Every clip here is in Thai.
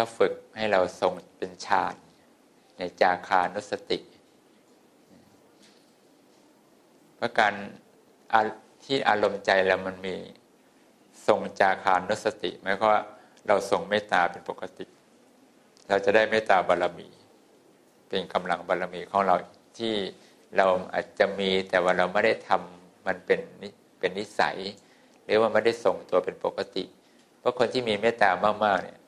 ก็ฝึกให้เราทรงเป็นฌานในจาคานุสติเพราะการที่อารมณ์ใจเรามันมีทรงจาคานุสติหมายความว่าเราทรงเมตตาเป็นปกติ เราจะได้เมตตาบารรมี เป็นกำลังบารรมีของเราที่เราอาจจะมีแต่ว่าเราไม่ได้ทำมันเป็นเป็นนิสัย หรือว่าไม่ได้ส่งตัวเป็นปกติ เพราะคนที่มีเมตตามากๆเนี่ย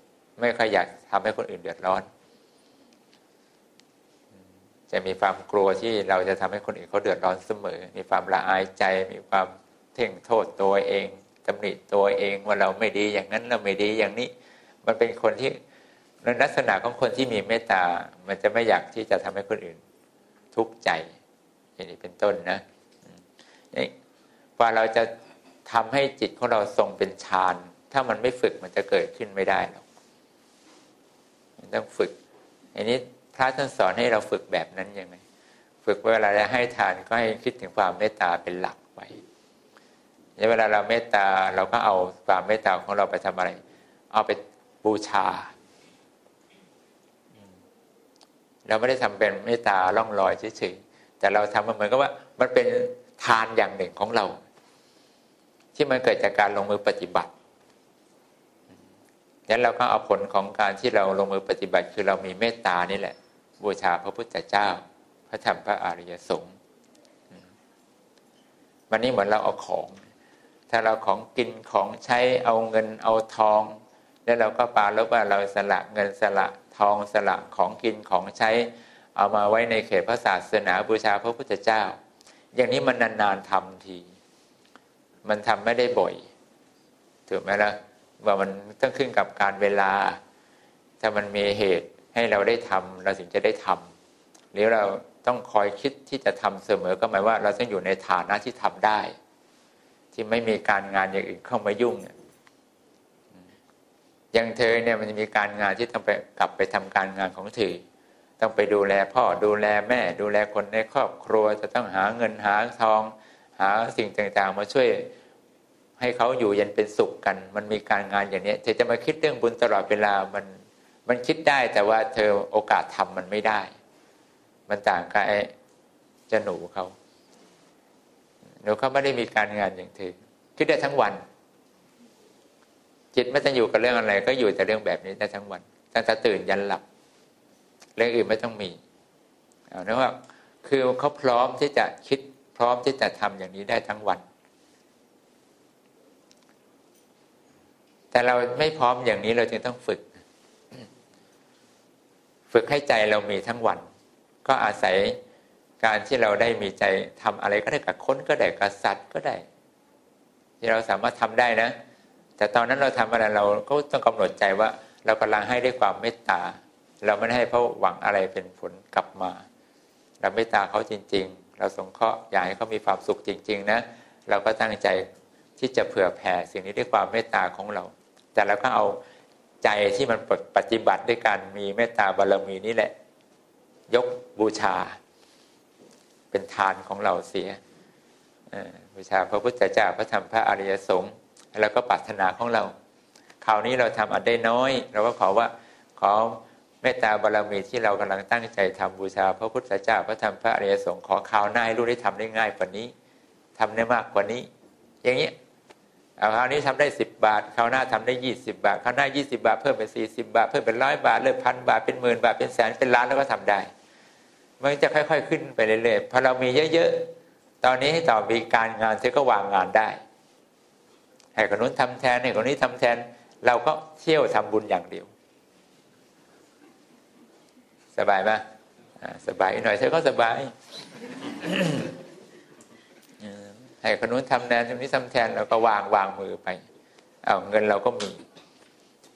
ไม่ค่อยอยากทำให้คนอื่นเดือดร้อน จะมีความกลัวที่เราจะทำให้คนอื่นเขาเดือดร้อนเสมอ มีความละอายใจ มีความเท่งโทษตัวเองตำหนิตัวเองว่าเราไม่ดีอย่างนั้นเราไม่ดีอย่างนี้ มันเป็นคนที่ในลักษณะของคนที่มีเมตตา มันจะไม่อยากที่จะทำให้คนอื่นทุกข์ใจ อย่างนี้เป็นต้นนะนี่พอเราจะทำให้จิตของเราทรงเป็นฌาน ถ้ามันไม่ฝึกมันจะเกิดขึ้นไม่ได้หรอก ต้องฝึก อันนี้พระท่านสอนให้เราฝึกแบบนั้นยังไงฝึกเวลาจะให้ทานก็ให้คิดถึงความเมตตาเป็นหลักไว้เวลาเราเมตตาเราก็เอาความเมตตาของเราไปทำอะไร เอาไปบูชา เราไม่ได้ทำเป็นเมตตาล่องลอยเฉยๆแต่เราทำมันเหมือนกับว่า มันเป็นทานอย่างหนึ่งของเรา ที่มันเกิดจากการลงมือปฏิบัติ นั้นเราก็เอาผลของการที่เราลงมือปฏิบัติ คือเรามีเมตตานี่แหละ บูชาพระพุทธเจ้า พระธรรมพระอริยสงฆ์วันนี้เหมือนเราเอาของ ถ้าเราของกินของใช้เอาเงินเอาทอง แล้วเราก็ปาลบว่าเราสละเงินสละทองสละของกินของใช้ เอามาไว้ในเขตพระศาสนาบูชาพระพุทธเจ้า อย่างนี้มันนานๆทำที มันทำไม่ได้บ่อยถูกไหมละ่ะ ว่ามันต้องขึ้นกับการเวลา ถ้ามันมีเหตุให้เราได้ทำเราถึงจะได้ทำหรือเราต้องคอยคิดที่จะทำเสมอก็หมายว่า เราต้องอยู่ในฐานะที่ทำได้ ที่ไม่มีการงานอย่างอื่นเข้ามายุ่งอย่างเธอเนี่ยมันจะมีการงานที่ต้องไปกลับไปทำการงานของเธอต้องไปดูแลพ่อดูแลแม่ ดูแลคนในครอบครัวจะต้องหาเงินหาทอง หาสิ่งต่างๆ มาช่วย ให้เขาอยู่ยันเป็นสุขกัน มันมีการงานอย่างนี้เธอจะมาคิดเรื่องบุญตลอดเวลามันมันคิดได้แต่ว่าเธอโอกาสทำมันไม่ได้ มันต่างกับไอ้จะหนูเขาหนูเขาไม่ได้มีการงานอย่างเธอคิดได้ทั้งวัน จิตไม่ต้องอยู่กับเรื่องอะไร ก็อยู่แต่เรื่องแบบนี้ได้ทั้งวันตั้งแต่ตื่นยันหลับ เรื่องอื่นไม่ต้องมีเอาเนว่าคือเขาพร้อมที่จะคิดพร้อมที่จะทำอย่างนี้ได้ทั้งวัน แต่เราไม่พร้อมอย่างนี้เราจึงต้องฝึก ฝึกให้ใจเรามีทั้งวัน ก็อาศัยการที่เราได้มีใจทำอะไรก็ได้กับคนก็ได้กับสัตว์ก็ได้ ที่เราสามารถทำได้นะ แต่ตอนนั้นเราทำอะไรเราก็ต้องกำหนดใจว่า เรากำลังให้ด้วยความเมตตา เราไม่ได้ให้เพราะหวังอะไรเป็นผลกลับมา เราเมตตาเขาจริง ๆ เราสงเคราะห์อยากให้เขามีความสุขจริง ๆ นะ เราก็ตั้งใจที่จะเผื่อแผ่สิ่งนี้ด้วยความเมตตาของเรา แต่เราก็เอาใจที่มันปฏิบัติด้วยการมีเมตตาบารมีนี่แหละ ยกบูชา เป็นทานของเราเสียบูชาพระพุทธเจ้าพระธรรมพระอริยสงฆ์แล้วก็ปรารถนาของเราคราวนี้เราทำอันได้น้อย เราก็ขอว่าขอเมตตาบารมีที่เรากำลังตั้งใจทำบูชา พระพุทธเจ้าพระธรรมพระอริยสงฆ์ขอข่าวหน้าให้รู้ได้ทำได้ง่ายกว่านี้ทำได้มากกว่านี้ อย่างนี้ เอาคราวนี้ทำได้สิบบาทคราวหน้าทำได้ยี่สิบาทคราวหน้ายี่สิบาทเพิ่มเป็นสี่สิบาท เพิ่มเป็นร้อยบาทเริ่มพันบาทเป็นหมื่นบาทเป็นแสนเป็นล้านแล้วก็ทำได้ มันจะค่อย ๆ ขึ้นไปเรื่อยๆพอเรามีเยอะๆตอนนี้ให้ต่อมีการงานเธอก็วางงานได้ให้คนนู้นทำแทนให้คนนี้ทำแทน เราก็เที่ยวทำบุญอย่างเดียว สบายไหมสบายหน่อยเธอก็สบาย ให้คนนู้นทำแทนคนนี้ทำแทนเราก็วางวางมือไปเอาเงินเราก็มี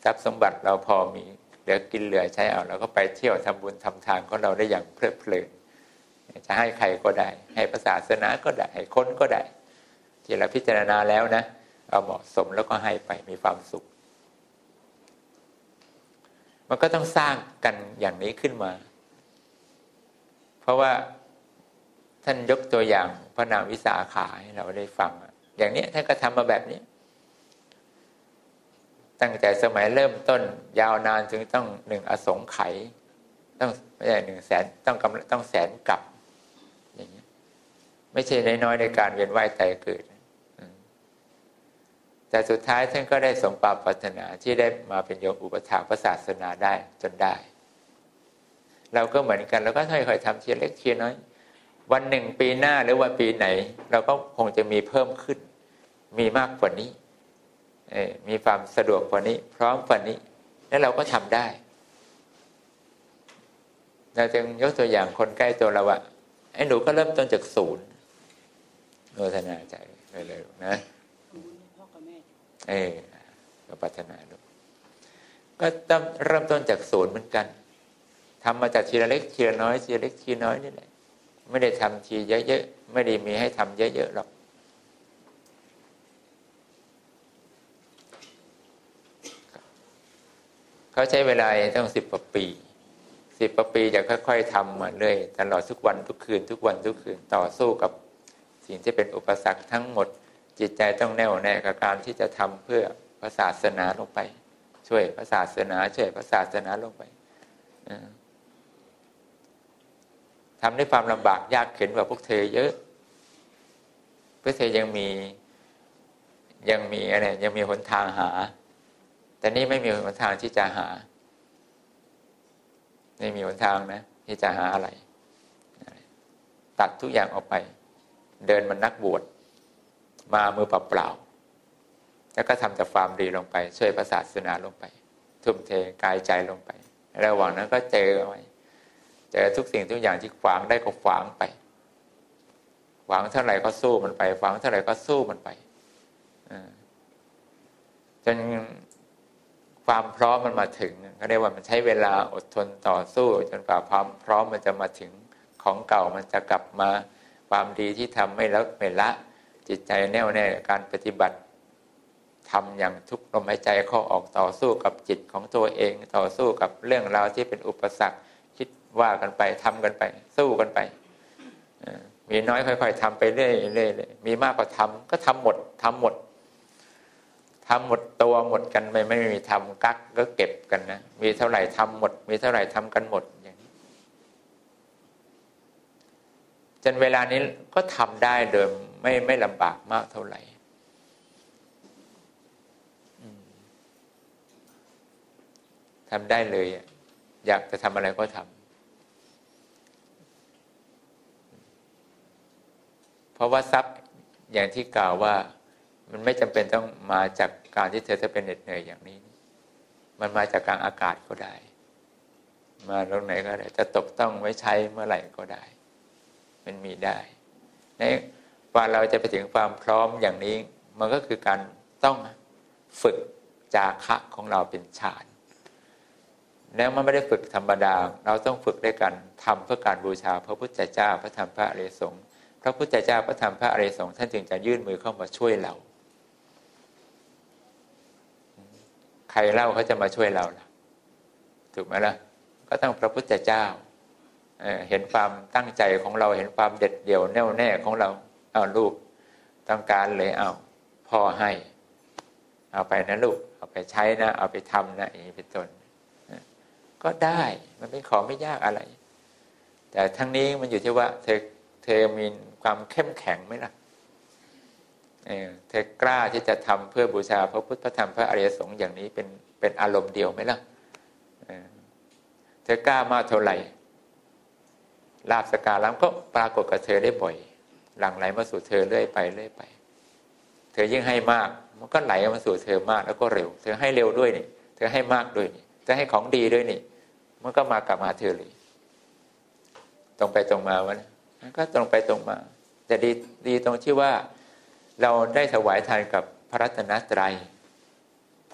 ทรัพย์สมบัติเราพอมีเหลือกินเหลือใช้เอาเราก็ไปเที่ยวทำบุญทำทานของเราได้อย่างเพลิดเพลินจะให้ใครก็ได้ ให้ภาษาศาสนาก็ได้ให้คนก็ได้ ที่เราพิจารณาแล้วนะเอาเหมาะสมแล้วก็ให้ไปมีความสุข มันก็ต้องสร้างกันอย่างนี้ขึ้นมา เพราะว่า ท่านยกตัวอย่างพระนางวิสาขาให้เราได้ฟัง อย่างนี้ท่านก็ทำมาแบบนี้ ตั้งแต่สมัยเริ่มต้น ยาวนานถึงต้องหนึ่งอสงไขยต้องไม่ใช่หนึ่งแสนต้องกำต้องแสนกลับ อย่างนี้ไม่ใช่น้อยๆในการเวียนว่ายตายเกิดแต่สุดท้ายท่านก็ได้สมปรารถนาที่ได้มาเป็นโยมอุปถาพระศาสนาได้จนได้ เราก็เหมือนกันเราก็ค่อยๆทำทีเล็กทีน้อย วันหนึ่งปีหน้าหรือว่าปีไหน เราก็คงจะมีเพิ่มขึ้น มีมากกว่านี้มีความสะดวกกว่านี้ พร้อมกว่านี้ แล้วเราก็ทำได้เราจึงยกตัวอย่างคนใกล้ตัวเราว่าไอ้หนูก็เริ่มต้นจากศูนย์โนทนาใจเลยๆนะเออก็พัฒนาดูก็ต้องเริ่มต้นจากศูนย์เหมือนกันทำมาจากทีละเล็กทีละน้อยทีละเล็กทีน้อยนี่แหละ ไม่ได้ทำทีเยอะๆไม่ได้มีให้ทำเยอะๆหรอกเขาใช้เวลาต้องสิบกว่าปีสิบกว่าปีจะค่อย ๆทำมาเรื่อยตลอดทุกวันทุกคืน ทุกวันทุกคืนต่อสู้กับสิ่งที่เป็นอุปสรรคทั้งหมด จิตใจต้องแน่วแน่กับการที่จะทำเพื่อพระศาสนาลงไป ช่วยพระศาสนาช่วยพระศาสนาลงไป ทำด้วยความลำบากยากเข็นกว่าพวกเธอเยอะพวกเธอยังมียังมีอะไรยังมีหนทางหา แต่นี่ไม่มีหนทางที่จะหา ไม่มีหนทางนะที่จะหาอะไร ตัดทุกอย่างออกไป เดินมันนักบวชมามือเปล่าๆแล้วก็ทำแต่ความดีลงไป ช่วยพระศาสนาลงไป ทุ่มเทกายใจลงไประหว่างนั้นก็เจอไว้ เจอทุกสิ่งทุกอย่างที่ขวางได้ก็ขวางไปขวางเท่าไหร่ก็สู้มันไปขวางเท่าไหร่ก็สู้มันไปจนความพร้อมมันมาถึงก็เรียกว่ามันใช้เวลาอดทนต่อสู้ จนกว่าความพร้อมมันจะมาถึงของเก่ามันจะกลับมาความดีที่ทำไม่ลดไม่ละ จิตใจแน่วแน่การปฏิบัติทำอย่างทุกลมหายใจเข้าออกต่อสู้กับจิตของตัวเอง ต่อสู้กับเรื่องราวที่เป็นอุปสรรค ว่ากันไปทำกันไป สู้กันไปมีน้อยค่อย ๆทำไปเรื่อยๆมีมากกว่าทำก็ทำหมดทำหมดทำหมดตัวหมดกันไม่ไม่มีทำกักก็เก็บกันนะมีเท่าไหร่ทำหมด มีเท่าไหร่ทำกันหมดอย่างนี้จนเวลานี้ก็ทำได้โดยไม่ไม่ลำบากมากเท่าไหร่ทำได้เลย อยากจะทำอะไรก็ทำ เพราะว่าทรัพย์อย่างที่กล่าวว่ามันไม่จำเป็นต้องมาจากการที่เธอจะเป็นเหน็ดเหนื่อยอย่างนี้ มันมาจากการอากาศก็ได้ มาตรงไหนก็ได้ จะตกต้องไว้ใช้เมื่อไหร่ก็ได้ มันมีได้ในว่าเราจะไปถึงความพร้อมอย่างนี้ มันก็คือการต้องฝึกจาคะของเราเป็นฌานแล้วมันไม่ได้ฝึกธรรมดา เราต้องฝึกด้วยกันทำเพื่อการบูชาพระพุทธเจ้าพระธรรมพระอริยสงฆ์ พระพุทธเจ้าพระธรรมพระอริยสงฆ์ท่านจึงจะยื่นมือเข้ามาช่วยเรา ใครเล่าเขาจะมาช่วยเราล่ะ ถูกไหมล่ะ ก็ต้องพระพุทธเจ้าเเห็นความตั้งใจของเราเห็นความเด็ดเดี่ยวแน่วแน่ของเราเอาลูกต้องการเลยเอาพ่อให้ เอาไปนะลูก เอาไปใช้นะ เอาไปทำนะอย่างนี้เป็นต้นก็ได้มันเป็นของไม่ยากอะไร แต่ทั้งนี้มันอยู่ที่ว่าเธอ เธอมีความเข้มแข็งไหมล่ะเธอกล้าที่จะทำเพื่อบูชาพระพุทธธรรมพระอริยสงฆ์อย่างนี้เป็นเป็นอารมณ์เดียวไหมล่ะเธอกล้ามากเท่าไหร่ลาบสการล้ก็ปรากฏกับเธอได้บ่อย หลั่งไหลมาสู่เธอเรื่อยไปเรื่อยไป เธอยิ่งให้มาก มันก็ไหลมาสู่เธอมากแล้วก็เร็ว เธอให้เร็วด้วยนี่เธอให้มากด้วยนี่เธอให้ของดีด้วยนี่ มันก็มากลับมาเธอเลย ตรงไปตรงมาวะนะ ก็ตรงไปตรงมา แต่ดีดีตรงที่ว่าเราได้ถวายทานกับพระรัตนตรัย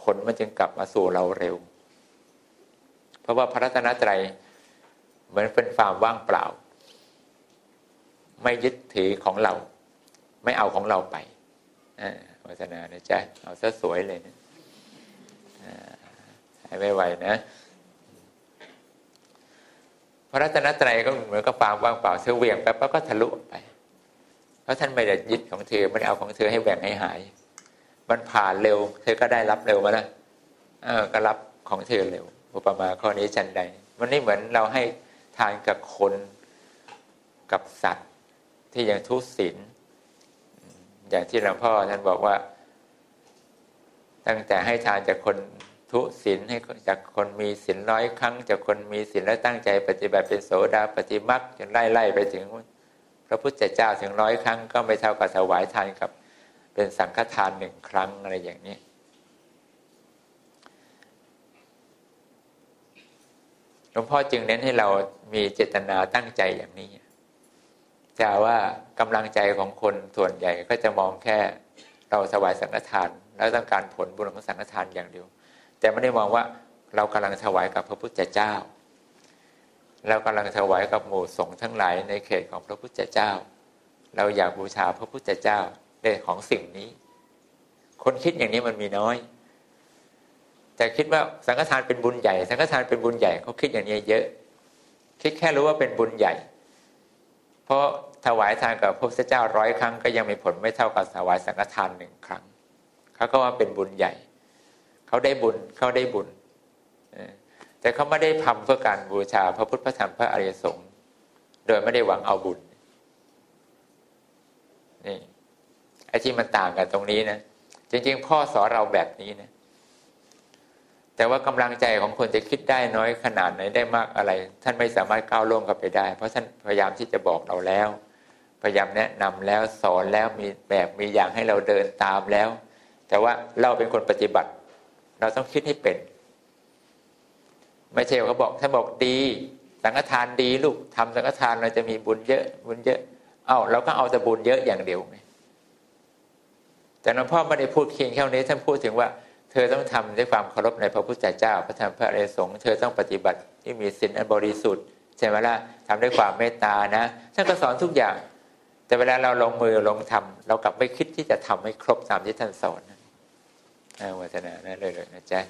ผลมันจึงกลับมาสู่เราเร็ว เพราะว่าพระรัตนตรัยเหมือนเป็นฟาร์มว่างเปล่า ไม่ยึดถือของเรา ไม่เอาของเราไปวัฒนานะจ๊ะเอาซะสวยเลยนะให้ไม่ไหวนะ พระรัตนตรัยก็เหมือนกับฟามว่างเปล่าเธอเวียงแป๊บก็ทะลุไป เพราะท่านไม่ได้ยึดของเธอไม่ได้เอาของเธอให้แบ่งให้หาย มันผ่านเร็ว เธอก็ได้รับเร็วมาแล้วเออก็รับของเธอเร็วอุปมาข้อนี้จันใด มันนี่เหมือนเราให้ทานกับคนกับสัตว์ที่ยังทุศีลอย่างที่หลวงพ่อท่านบอกว่า ตั้งแต่ให้ทานจากคน ทุศีลให้จากคนมีศีลร้อยครั้ง จากคนมีศีลแล้วตั้งใจปฏิบัติเป็นโสดาปฏิมักจนไล่ไล่ไปถึงพระพุทธเจ้าถึงร้อยครั้ง ก็ไม่เท่ากับถวายทานกับ เป็นสังฆทานหนึ่งครั้งอะไรอย่างนี้ หลวงพ่อจึงเน้นให้เรามีเจตนาตั้งใจอย่างนี้จะว่ากำลังใจของคนส่วนใหญ่ก็จะมองแค่เราถวายสังฆทาน แล้วต้องการผลบุญของสังฆทานอย่างเดียว แต่ไม่ได้มองว่าเรากำลังถวายกับพระพุทธเจ้า เรากำลังถวายกับหมู่สงฆ์ทั้งหลายในเขตของพระพุทธเจ้า เราอยากบูชาพระพุทธเจ้าในของสิ่งนี้ คนคิดอย่างนี้มันมีน้อย แต่คิดว่าสังฆทานเป็นบุญใหญ่ สังฆทานเป็นบุญใหญ่เขาคิดอย่างนี้เยอะ คิดแค่รู้ว่าเป็นบุญใหญ่ เพราะถวายทานกับพระพุทธเจ้าร้อยครั้งก็ยังมีผลไม่เท่ากับถวายสังฆทานหนึ่งครั้งเขาก็ว่าเป็นบุญใหญ่ เขาได้บุญเขาได้บุญแต่เขาไม่ได้ทำเพื่อการบูชาพระพุทธพระธรรมพระอริยสงฆ์โดยไม่ได้หวังเอาบุญนี่ไอ้ที่มันต่างกันตรงนี้นะจริง ๆ พ่อสอนเราแบบนี้นะแต่ว่ากำลังใจของคนจะคิดได้น้อยขนาดไหนได้มากอะไร ท่านไม่สามารถก้าวล่วงกับไปได้ เพราะท่านพยายามที่จะบอกเราแล้ว พยายามแนะนำแล้วสอนแล้วมีแบบมีอย่างให้เราเดินตามแล้ว แต่ว่าเราเป็นคนปฏิบัติ เราต้องคิดให้เป็น ไม่ใช่เขาบอกท่านบอกดี สังฆทานดีลูกทำสังฆทานเราจะมีบุญเยอะ บุญเยอะ เอา้าเราก็เอาแต่บุญเยอะอย่างเดียวไงแต่หลวงพ่อไม่ได้พูดเคียงแค่นี้ท่านพูดถึงว่าเธอต้องทำด้วยความเคารพในพระพุทธเจ้า พระธรรมพระอริยสงฆ์เธอต้องปฏิบัติที่มีศีลอันบริสุทธิ์ใช่ไหมล่ะทำด้วยความเมตตานะท่านก็สอนทุกอย่าง แต่เวลาเราลงมือลงทำเรากลับไม่คิดที่จะทำให้ครบตามที่ท่านสอน วัฒนานะเลยเลยนะจ๊ะ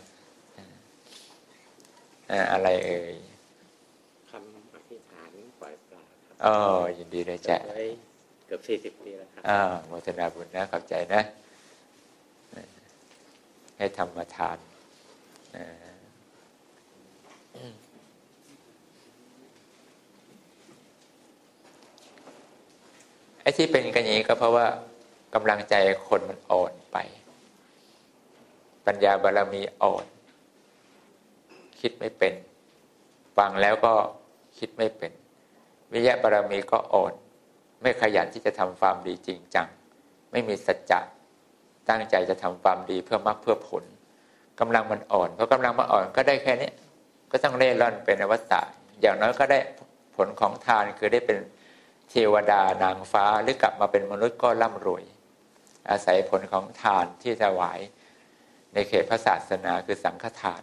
อะไรเอ่ยคำอธิษฐานปล่อยปลาครับอ๋อยินดีเลยจ้ะเกือบสี่สิบปีแล้วครับอ่าวัฒนาบุญนะขอบใจนะ ให้ทำมาทานไอ้ที่เป็นกันอย่างนี้ก็เพราะว่ากำลังใจคนมันอ่อนไป ปัญญาบารรมีอ่อน คิดไม่เป็นฟังแล้วก็คิดไม่เป็น วิยะบารรมีก็อ่อน ไม่ขยันที่จะทำความดีจริงจัง ไม่มีสัจจะตั้งใจจะทำความดีเพื่อมรรคเพื่อผลกำลังมันอ่อนเพราะกำลังมันอ่อนก็ได้แค่นี้ก็ต้องเล่ร่อนเป็นอวตารอย่างน้อยก็ได้ผลของทานคือได้เป็นเทวดานางฟ้าหรือกลับมาเป็นมนุษย์ก็ร่ำรวย อาศัยผลของทานที่ถวาย ในเขตพระศาสนาคือสังฆทาน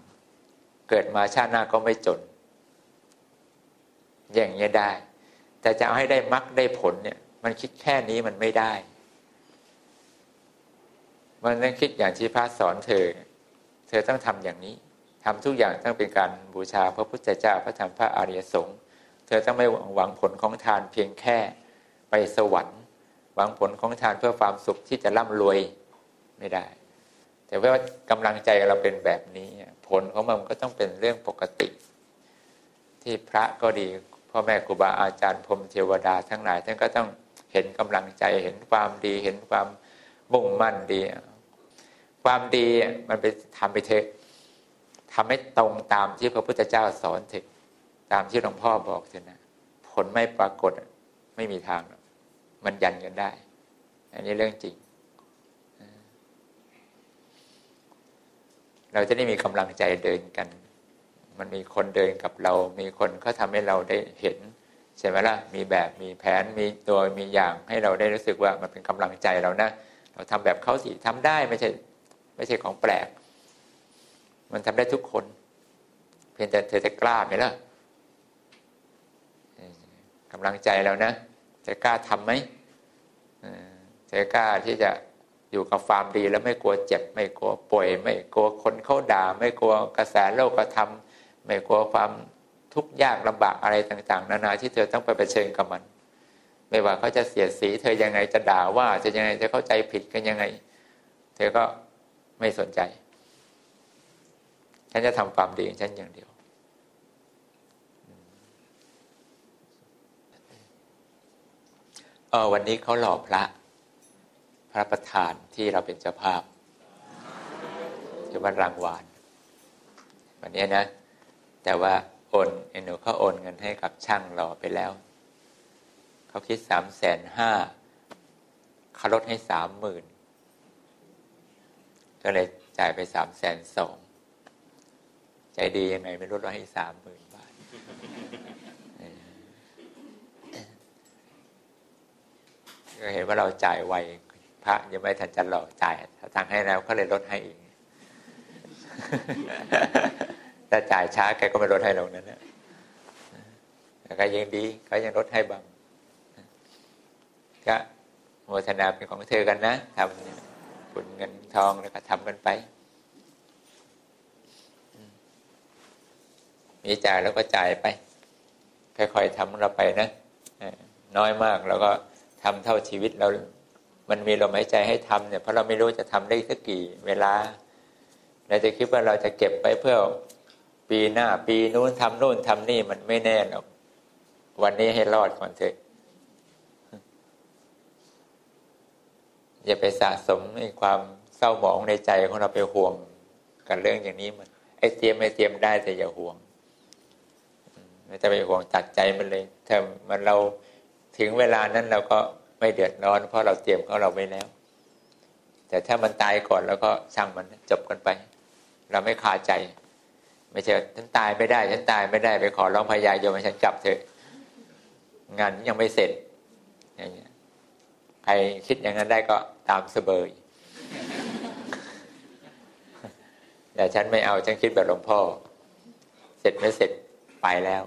เกิดมาชาติหน้าก็ไม่จน อย่างนี้ได้ แต่จะเอาให้ได้มรรคได้ผลเนี่ย มันคิดแค่นี้มันไม่ได้ มันต้องคิดอย่างที่พระสอนเธอ เธอต้องทำอย่างนี้ทำทุกอย่างต้องเป็นการบูชาพระพุทธเจ้าพระธรรมพระอริยสงฆ์เธอต้องไม่หวังผลของทานเพียงแค่ไปสวรรค์ หวังผลของทานเพื่อความสุขที่จะร่ำรวยไม่ได้ แต่ว่ากำลังใจเราเป็นแบบนี้ผลของมันก็ต้องเป็นเรื่องปกติ ที่พระก็ดีพ่อแม่ครูบาอาจารย์พรมเทวดาทั้งหลายท่านก็ต้องเห็นกำลังใจเห็นความดีเห็นความมุ่งมั่นดี ความดีมันไปทำไปเถอะทำให้ตรงตามที่พระพุทธเจ้าสอนเถอะตามที่หลวงพ่อบอกเถอะนะผลไม่ปรากฏไม่มีทางมันยันกันได้ อันนี้เรื่องจริง เราจะได้มีกำลังใจเดินกัน มันมีคนเดินกับเรา มีคนเขาทำให้เราได้เห็นใช่ไหมล่ะมีแบบมีแผนมีตัวมีอย่างให้เราได้รู้สึกว่ามันเป็นกำลังใจเรานะเราทำแบบเขาสิทำได้ไม่ใช่ไม่ใช่ของแปลก มันทำได้ทุกคน เพียงแต่เธอจะกล้าไหมล่ะกำลังใจเรานะจะกล้าทำไหมจะกล้าที่จะ อยู่กับความดีแล้วไม่กลัวเจ็บ ไม่กลัวป่วย ไม่กลัวคนเขาด่า ไม่กลัวกระแสโลกธรรมไม่กลัวความทุกข์ยากลำบากอะไรต่าง ๆ นานาที่เธอต้องไปเผชิญกับมัน ไม่ว่าเขาจะเสียดสี เธอยังไงจะด่าว่าจะยังไงจะเข้าใจผิดกันยังไง เธอก็ไม่สนใจ ฉันจะทำความดีฉันอย่างเดียว เออวันนี้เขาหล่อพระ พระประธานที่เราเป็นเจ้าภาพที่วัดรางวานวันนี้นะ แต่ว่าโอนเอ็นหนูเขาโอนเงินให้กับช่างหล่อไปแล้ว เขาคิดสามแสนห้าเขาลดให้สามหมื่นก็เลยจ่ายไปสามแสนสองใจดียังไงไม่ลดให้สามหมื่นบาท ก็เห็นว่าเราจ่ายไว ระยังไม่ทันจะหล่อจ่ายถ้าตังให้แล้วก็เลยลดให้อีกแต่จ่ายช้าแกก็ไม่ลดให้ลงนั้นนะแต่ก็ยังดีเขายังลดให้บางก็โมทนาเป็นของเธอกันนะทำบุญเงินทองแล้วก็ทำกันไป มีจ่ายแล้วก็จ่ายไป ค่อยๆทำเราไปนะน้อยมากแล้วก็ทำเท่าชีวิตเรา มันมีลมหายใจให้ทำเนี่ยเพราะเราไม่รู้จะทำได้สักกี่เวลาเราจะคิดว่าเราจะเก็บไปเพื่อปีหน้า ปีนู้นทำนู่นทำนี่มันไม่แน่หรอกวันนี้ให้รอดก่อนเถอะอย่าไปสะสมในความเศร้าหมองในใจของเราไปห่วงกับเรื่องอย่างนี้มันไอ้เตรียมไอ้เตรียมได้แต่อย่าห่วงไม่จะไปห่วงตัดใจมันเลยถ้ามันเราถึงเวลานั้นเราก็ ไม่เดือดร้อน เพราะเราเตรียมของเราไว้แล้ว แต่ถ้ามันตายก่อนแล้วก็ช่างมันจบกันไป เราไม่คาใจ ไม่ใช่ฉันตายไม่ได้ฉันตายไม่ได้ไปขอร้องพยายมให้ฉันกลับเถอะงานยังไม่เสร็จอย่างเงี้ยใครคิดอย่างนั้นได้ก็ตามเสบยแต่ฉันไม่เอาฉันคิดแบบหลวงพ่อ เสร็จไม่เสร็จไปแล้ว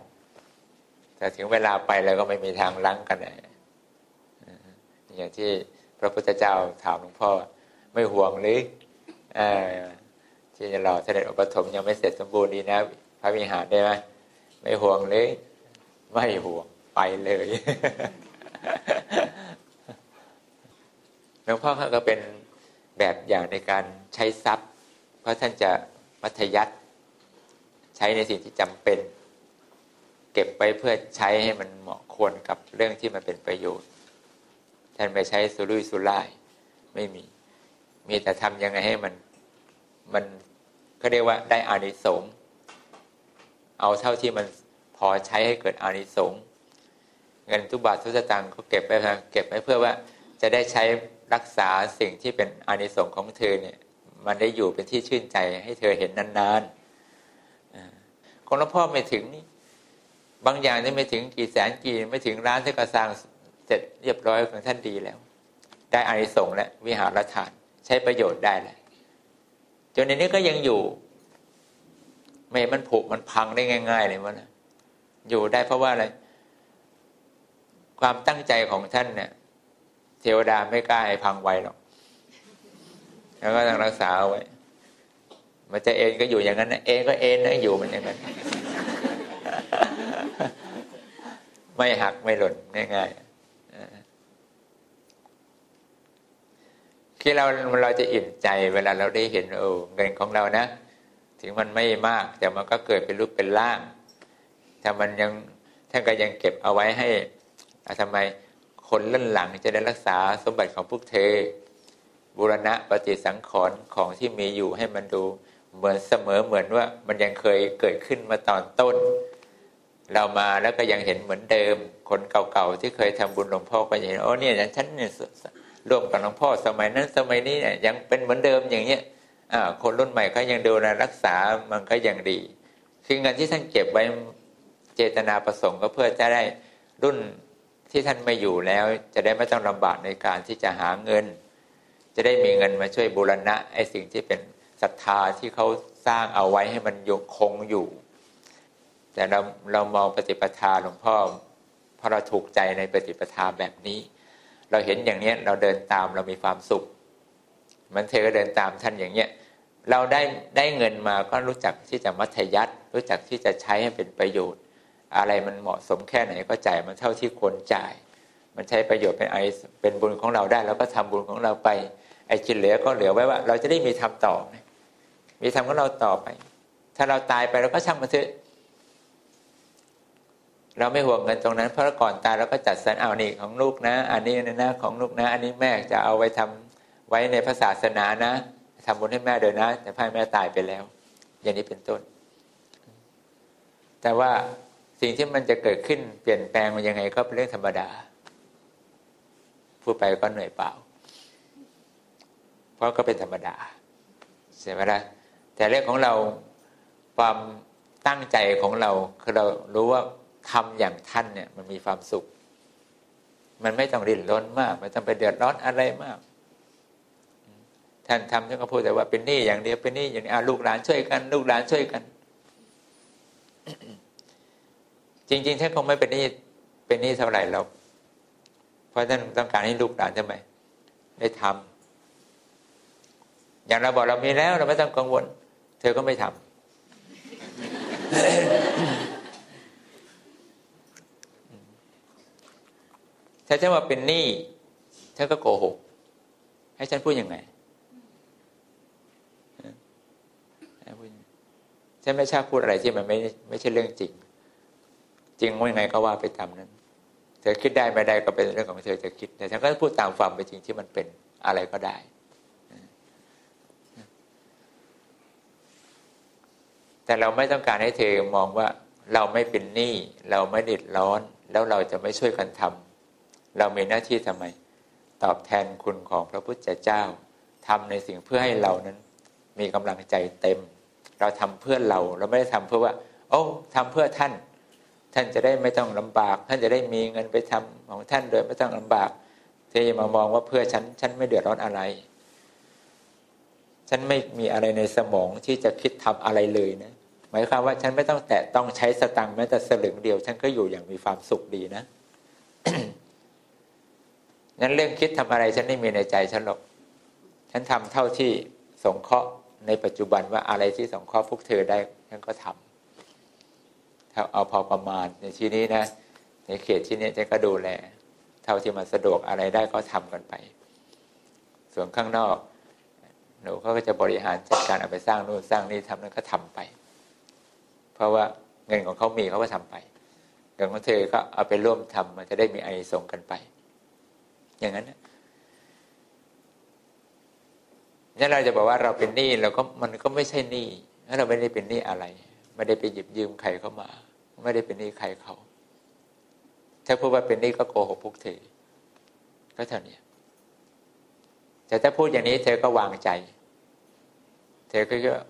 แต่ถึงเวลาไปแล้วก็ไม่มีทางลั้งกัน อย่างที่พระพุทธเจ้าถามหลวงพ่อไม่ห่วงหรือที่จะรอเสด็จอุปถมยังไม่เสร็จสมบูรณ์ดีนะ พระวิหารได้ไหมไม่ห่วงหรือไม่ห่วงไปเลยหลวงพ่อเขาก็เป็นแบบอย่างในการใช้ทรัพย์ เพราะท่านจะมัธยัติใช้ในสิ่งที่จำเป็น เก็บไปเพื่อใช้ให้มันเหมาะควรกับเรื่องที่มันเป็นประโยชน์ ท่านไม่ใช้สุรุ่ยสุร่าย ไม่มี มีแต่ทำยังไงให้มันมันเขาเรียกว่าได้อานิสงส์เอาเท่าที่มันพอใช้ให้เกิดอานิสงส์เงินทุกบาททุกสตางค์เขาเก็บไว้เก็บไว้เพื่อว่าจะได้ใช้รักษาสิ่งที่เป็นอานิสงส์ของเธอเนี่ย มันได้อยู่เป็นที่ชื่นใจให้เธอเห็นนานๆของหลวงพ่อไม่ถึงนี่บางอย่างนี่ไม่ถึงกี่แสนกี่ไม่ถึงล้านที่ก็สร้าง ร็จเรียบร้อยของท่านดีแล้ว ได้อานิสงส์และวิหารทานใช้ประโยชน์ได้แล้วจนในนี้ก็ยังอยู่ ไม่มันผุมันพังได้ง่ายๆเลยมันอยู่ได้เพราะว่าอะไร ความตั้งใจของท่านเนี่ยเทวดาไม่กล้าให้พังไวหรอก แล้วก็ต้องรักษาเอาไว้ มันจะเอ็นก็อยู่อย่างนั้นนะเอ็นก็เอ็นนะอยู่มันอย่างนั้น ไม่หักไม่หล่นง่ายๆ คือเราเราจะอิ่มใจเวลาเราได้เห็นโอ้เงินของเรานะ ถึงมันไม่มาก แต่มันก็เกิดเป็นรูปเป็นร่าง ถ้ามันยังท่านก็ยังเก็บเอาไว้ให้ทำไมคนเล่นหลังจะได้รักษาสมบัติของพวกเธอบูรณะปฏิสังขรณ์ของที่มีอยู่ให้มันดูเหมือนเสมอเหมือนว่ามันยังเคยเกิดขึ้นมาตอนต้น เรามาแล้วก็ยังเห็นเหมือนเดิม คนเก่าๆที่เคยทำบุญหลวงพ่อก็ยังเห็นโอ้เนี่ยฉันเนี่ย ร่วมกับหลวงพ่อสมัยนั้นสมัยนี้เนี่ยยังเป็นเหมือนเดิมอย่างเนี้ยคนรุ่นใหม่เขายังดูแลรักษามันก็ยังดี คือเงินที่ท่านเก็บไว้เจตนาประสงค์ก็เพื่อจะได้รุ่นที่ท่านไม่อยู่แล้ว จะได้ไม่ต้องลำบากในการที่จะหาเงิน จะได้มีเงินมาช่วยบูรณะไอ้สิ่งที่เป็นศรัทธาที่เขาสร้างเอาไว้ให้มันยคงอยู่ แต่เราเรามองปฏิปทาหลวงพ่อเพราะเราถูกใจในปฏิปทาแบบนี้ เราเห็นอย่างนี้เราเดินตามเรามีความสุข มันเธอก็เดินตามท่านอย่างเนี้ยเราได้ได้เงินมาก็รู้จักที่จะมัธยัติรู้จักที่จะใช้ให้เป็นประโยชน์ อะไรมันเหมาะสมแค่ไหนก็จ่ายมันเท่าที่ควรจ่าย มันใช้ประโยชน์เป็นไอเป็นบุญของเราได้เราก็ทำบุญของเราไปไอจินเหลือก็เหลือไว้ว่า เราจะได้มีทำต่อ มีทำของเราต่อไป ถ้าเราตายไปเราก็ช่างมันเถอะ เราไม่ห่วงเงินตรงนั้น เพราะก่อนตายเราก็จัดสรรเอานี่ของลูกนะ อันนี้นะของลูกนะ อันนี้แม่จะเอาไว้ทำไว้ในพระศาสนานะทำบุญให้แม่เดินนะ แต่พ่อแม่ตายไปแล้ว อย่างนี้เป็นต้น แต่ว่าสิ่งที่มันจะเกิดขึ้นเปลี่ยนแปลงมันยังไงก็เป็นเรื่องธรรมดาพูดไปก็เหนื่อยเปล่า เพราะก็เป็นธรรมดาใช่ไหมล่ะแต่เรื่องของเราความตั้งใจของเราคือเรารู้ว่า ทำอย่างท่านเนี่ยมันมีความสุข มันไม่ต้องรินร้นมาก ไม่ต้องไปเดือดร้อนอะไรมาก ท่านทำท่านก็พูดแต่ว่าเป็นหนี้อย่างเดียวเป็นหนี้อย่างนี้ลูกหลานช่วยกัน ลูกหลานช่วยกัน จริง ๆ ท่านคงไม่เป็นหนี้เป็นหนี้เท่าไหร่หรอกเพราะท่านต้องการให้ลูกหลานทำไมได้ทำอย่างเราบอกเรามีแล้วเราไม่ต้องกังวล เธอก็ไม่ทำ ถ้าฉันว่าเป็นหนี้เธอก็โกหก ให้ฉันพูดยังไงฉันไม่ชอบพูดอะไรที่มันไม่ไม่ใช่เรื่องจริง จริงว่ายังไงก็ว่าไปตามนั้น เธอคิดได้ไม่ได้ก็เป็นเรื่องของเธอจะคิด แต่ฉันก็พูดตามความเป็นจริงที่มันเป็นอะไรก็ได้แต่เราไม่ต้องการให้เธอมองว่าเราไม่เป็นหนี้เราไม่เดือดร้อน แล้วเราจะไม่ช่วยกันทำ เรามีหน้าที่ทำไม ตอบแทนคุณของพระพุทธเจ้าทำในสิ่งเพื่อให้เรานั้น มีกำลังใจเต็ม เราทำเพื่อเราเราไม่ได้ทำเพื่อว่า โอ้ทำเพื่อท่าน ท่านจะได้ไม่ต้องลำบาก ท่านจะได้มีเงินไปทำของท่านโดยไม่ต้องลำบากเธออย่ามามองว่าเพื่อฉันฉันไม่เดือดร้อนอะไร ฉันไม่มีอะไรในสมองที่จะคิดทำอะไรเลยนะหมายความว่าฉันไม่ต้องแตะต้องใช้สตังค์แม้แต่สลึงเดียว ฉันก็อยู่อย่างมีความสุขดีนะ นั้นเรื่องคิดทำอะไรฉันไม่มีในใจฉันหรอก ฉันทำเท่าที่สงเคราะห์ในปัจจุบันว่าอะไรที่สงเคราะห์พวกเธอได้ฉันก็ทำถ้าเอาพอประมาณในที่นี้นะ ในเขตที่นี้ฉันก็ดูแล เท่าที่มันสะดวกอะไรได้ก็ทำกันไป ส่วนข้างนอก หนูเขาก็จะบริหารจัดการเอาไปสร้างนู่นสร้างนี่ทำนั้นก็ทำไป เพราะว่าเงินของเขามีเขาก็ทำไปเงินของเธอก็เอาไปร่วมทำมันจะได้มีไอส่งกันไป อย่างนั้นนี่เราจะบอกว่าเราเป็นหนี้เราก็มันก็ไม่ใช่หนี้ถ้าเราไม่ได้เป็นหนี้อะไร ไม่ได้ไปหยิบยืมใครเข้ามา ไม่ได้เป็นหนี้ใครเขาถ้าพูดว่าเป็นหนี้ก็โกหกพวกเธอก็เท่านี้แต่ถ้าพูดอย่างนี้เธอก็วางใจ เธอก็คิดว่า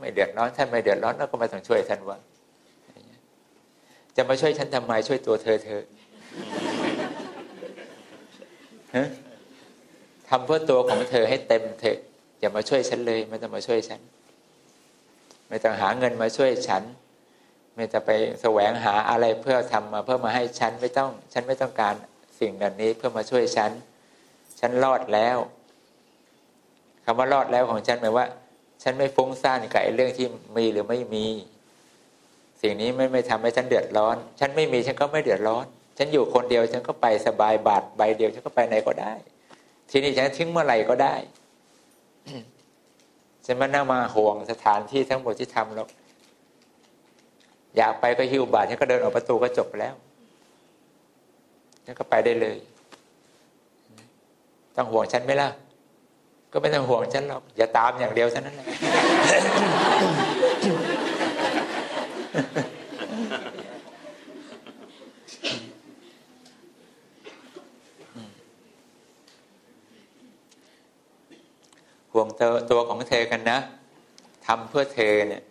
ไม่เดือดร้อนท่านไม่เดือดร้อนแล้วก็ม่ต้องช่วยท่านว่าจะมาช่วยฉันทำไมช่วยตัวเธอเธอ ทำเพื่อตัวของเธอให้เต็มเถอะอย่ามาช่วยฉันเลย ไม่ต้องมาช่วยฉัน ไม่ต้องหาเงินมาช่วยฉัน ไม่ต้องไปแสวงหาอะไรเพื่อทำมา เพื่อมาให้ฉันไม่ต้อง ฉันไม่ต้องการสิ่งแบบนี้เพื่อมาช่วยฉัน ฉันรอดแล้วคำว่ารอดแล้วของฉันหมายว่า ฉันไม่ฟุ้งซ่านกับไอ้เรื่องที่มีหรือไม่มี สิ่งนี้ไม่ไม่ทำให้ฉันเดือดร้อน ฉันไม่มีฉันก็ไม่เดือดร้อน ฉันอยู่คนเดียวฉันก็ไปสบายบาทใบเดียวฉันก็ไปไหนก็ได้ ทีนี้ฉันทิ้งเมื่อไหร่ก็ได้ฉันไมานั่งมาห่วงสถานที่ทั้งหมดที่ทำแล้วอยากไปก็หิวบาทฉันก็เดินออกประตูก็จบแล้วฉันก็ไปได้เลยต้องห่วงฉันไหมล่ะ ก็ไม่ต้องห่วงฉันหรอกอย่าตามอย่างเดียวเท่านั้นแหละ วงตัวตัวของเธอกันนะทำเพื่อเธอเนี่ย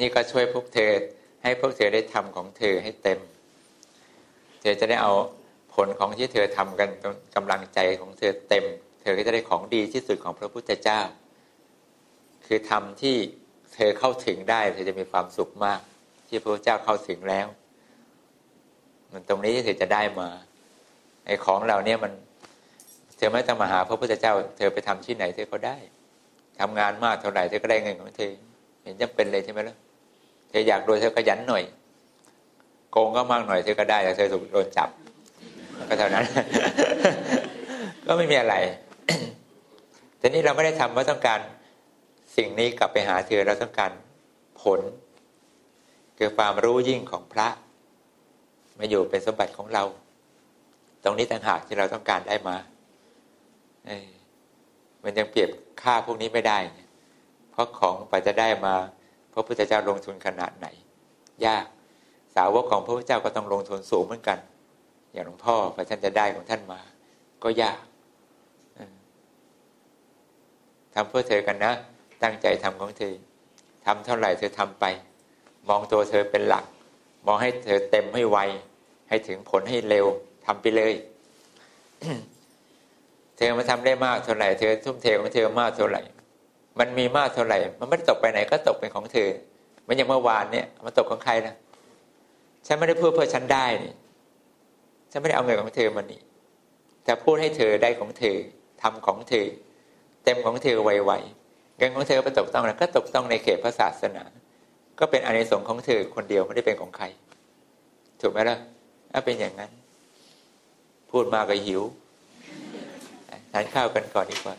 นี่ก็ช่วยพวกเธอ ให้พวกเธอได้ทำของเธอให้เต็ม เธอจะได้เอาผลของที่เธอทำกันกำลังใจของเธอเต็ม เธอก็จะได้ของดีที่สุดของพระพุทธเจ้า คือทำที่เธอเข้าถึงได้ เธอจะมีความสุขมาก ที่พระพุทธเจ้าเข้าถึงแล้ว มันตรงนี้ที่เธอจะได้มาไอ้ของเราเนี่ยมัน อไม่ต้องมาหาพระพุทธเจ้า เธอไปทำที่ไหนเธอก็ได้ทำงานมากเท่าไหร่เธอก็ได้เงินของเธอเห็นจำเป็นเลยใช่ไหมล่ะเธออยากโดยเธอขยันหน่อย โกงก็มากหน่อยเธอก็ได้แต่เธอถูกโดนจับ ก็เท่านั้น ก็ไม่มีอะไรทีนี้เราไม่ได้ทำเพราต้องการสิ่งนี้กลับไปหาเธอเราต้องการผล คือความรู้ยิ่งของพระมาอยู่เป็นสมบัติของเรา ตรงนี้ต่างหากที่เราต้องการได้มา มันยังเปรียบค่าพวกนี้ไม่ได้ เพราะของไปจะได้มาพระพุทธเจ้าลงทุนขนาดไหน ยากสาวกของพระพุทธเจ้าก็ต้องลงทุนสูงเหมือนกัน อย่างหลวงพ่อพระท่านจะได้ของท่านมา ก็ยากทำเพื่อเธอกันนะ ตั้งใจทำของเธอทำเท่าไหร่เธอทำไป มองตัวเธอเป็นหลัก มองให้เธอเต็มให้ไว ให้ถึงผลให้เร็วทำไปเลย เธอมาทำได้มากเท่าไหร่เธอทุ่มเทของเธอมากเท่าไหร่ มันมีมากเท่าไหร่ มันไม่ได้ตกไปไหนก็ตกเป็นของเธอ มันอย่างเมื่อวานเนี่ยมันตกของใครนะฉันไม่ได้พูดเพื่อฉันได้นี่ฉันไม่ได้เอาเงินของเธอมานี่แต่พูดให้เธอได้ของเธอทำของเธอ เต็มของเธอไวๆเงินของเธอไปตกต้องนะก็ตกต้องในเขตพระศาสนา ก็เป็นอานิสงส์ของเธอคนเดียวไม่ได้เป็นของใคร ถูกไหมล่ะถ้าเป็นอย่างนั้น พูดมากก็หิว ทานข้าวกันก่อนดีกว่า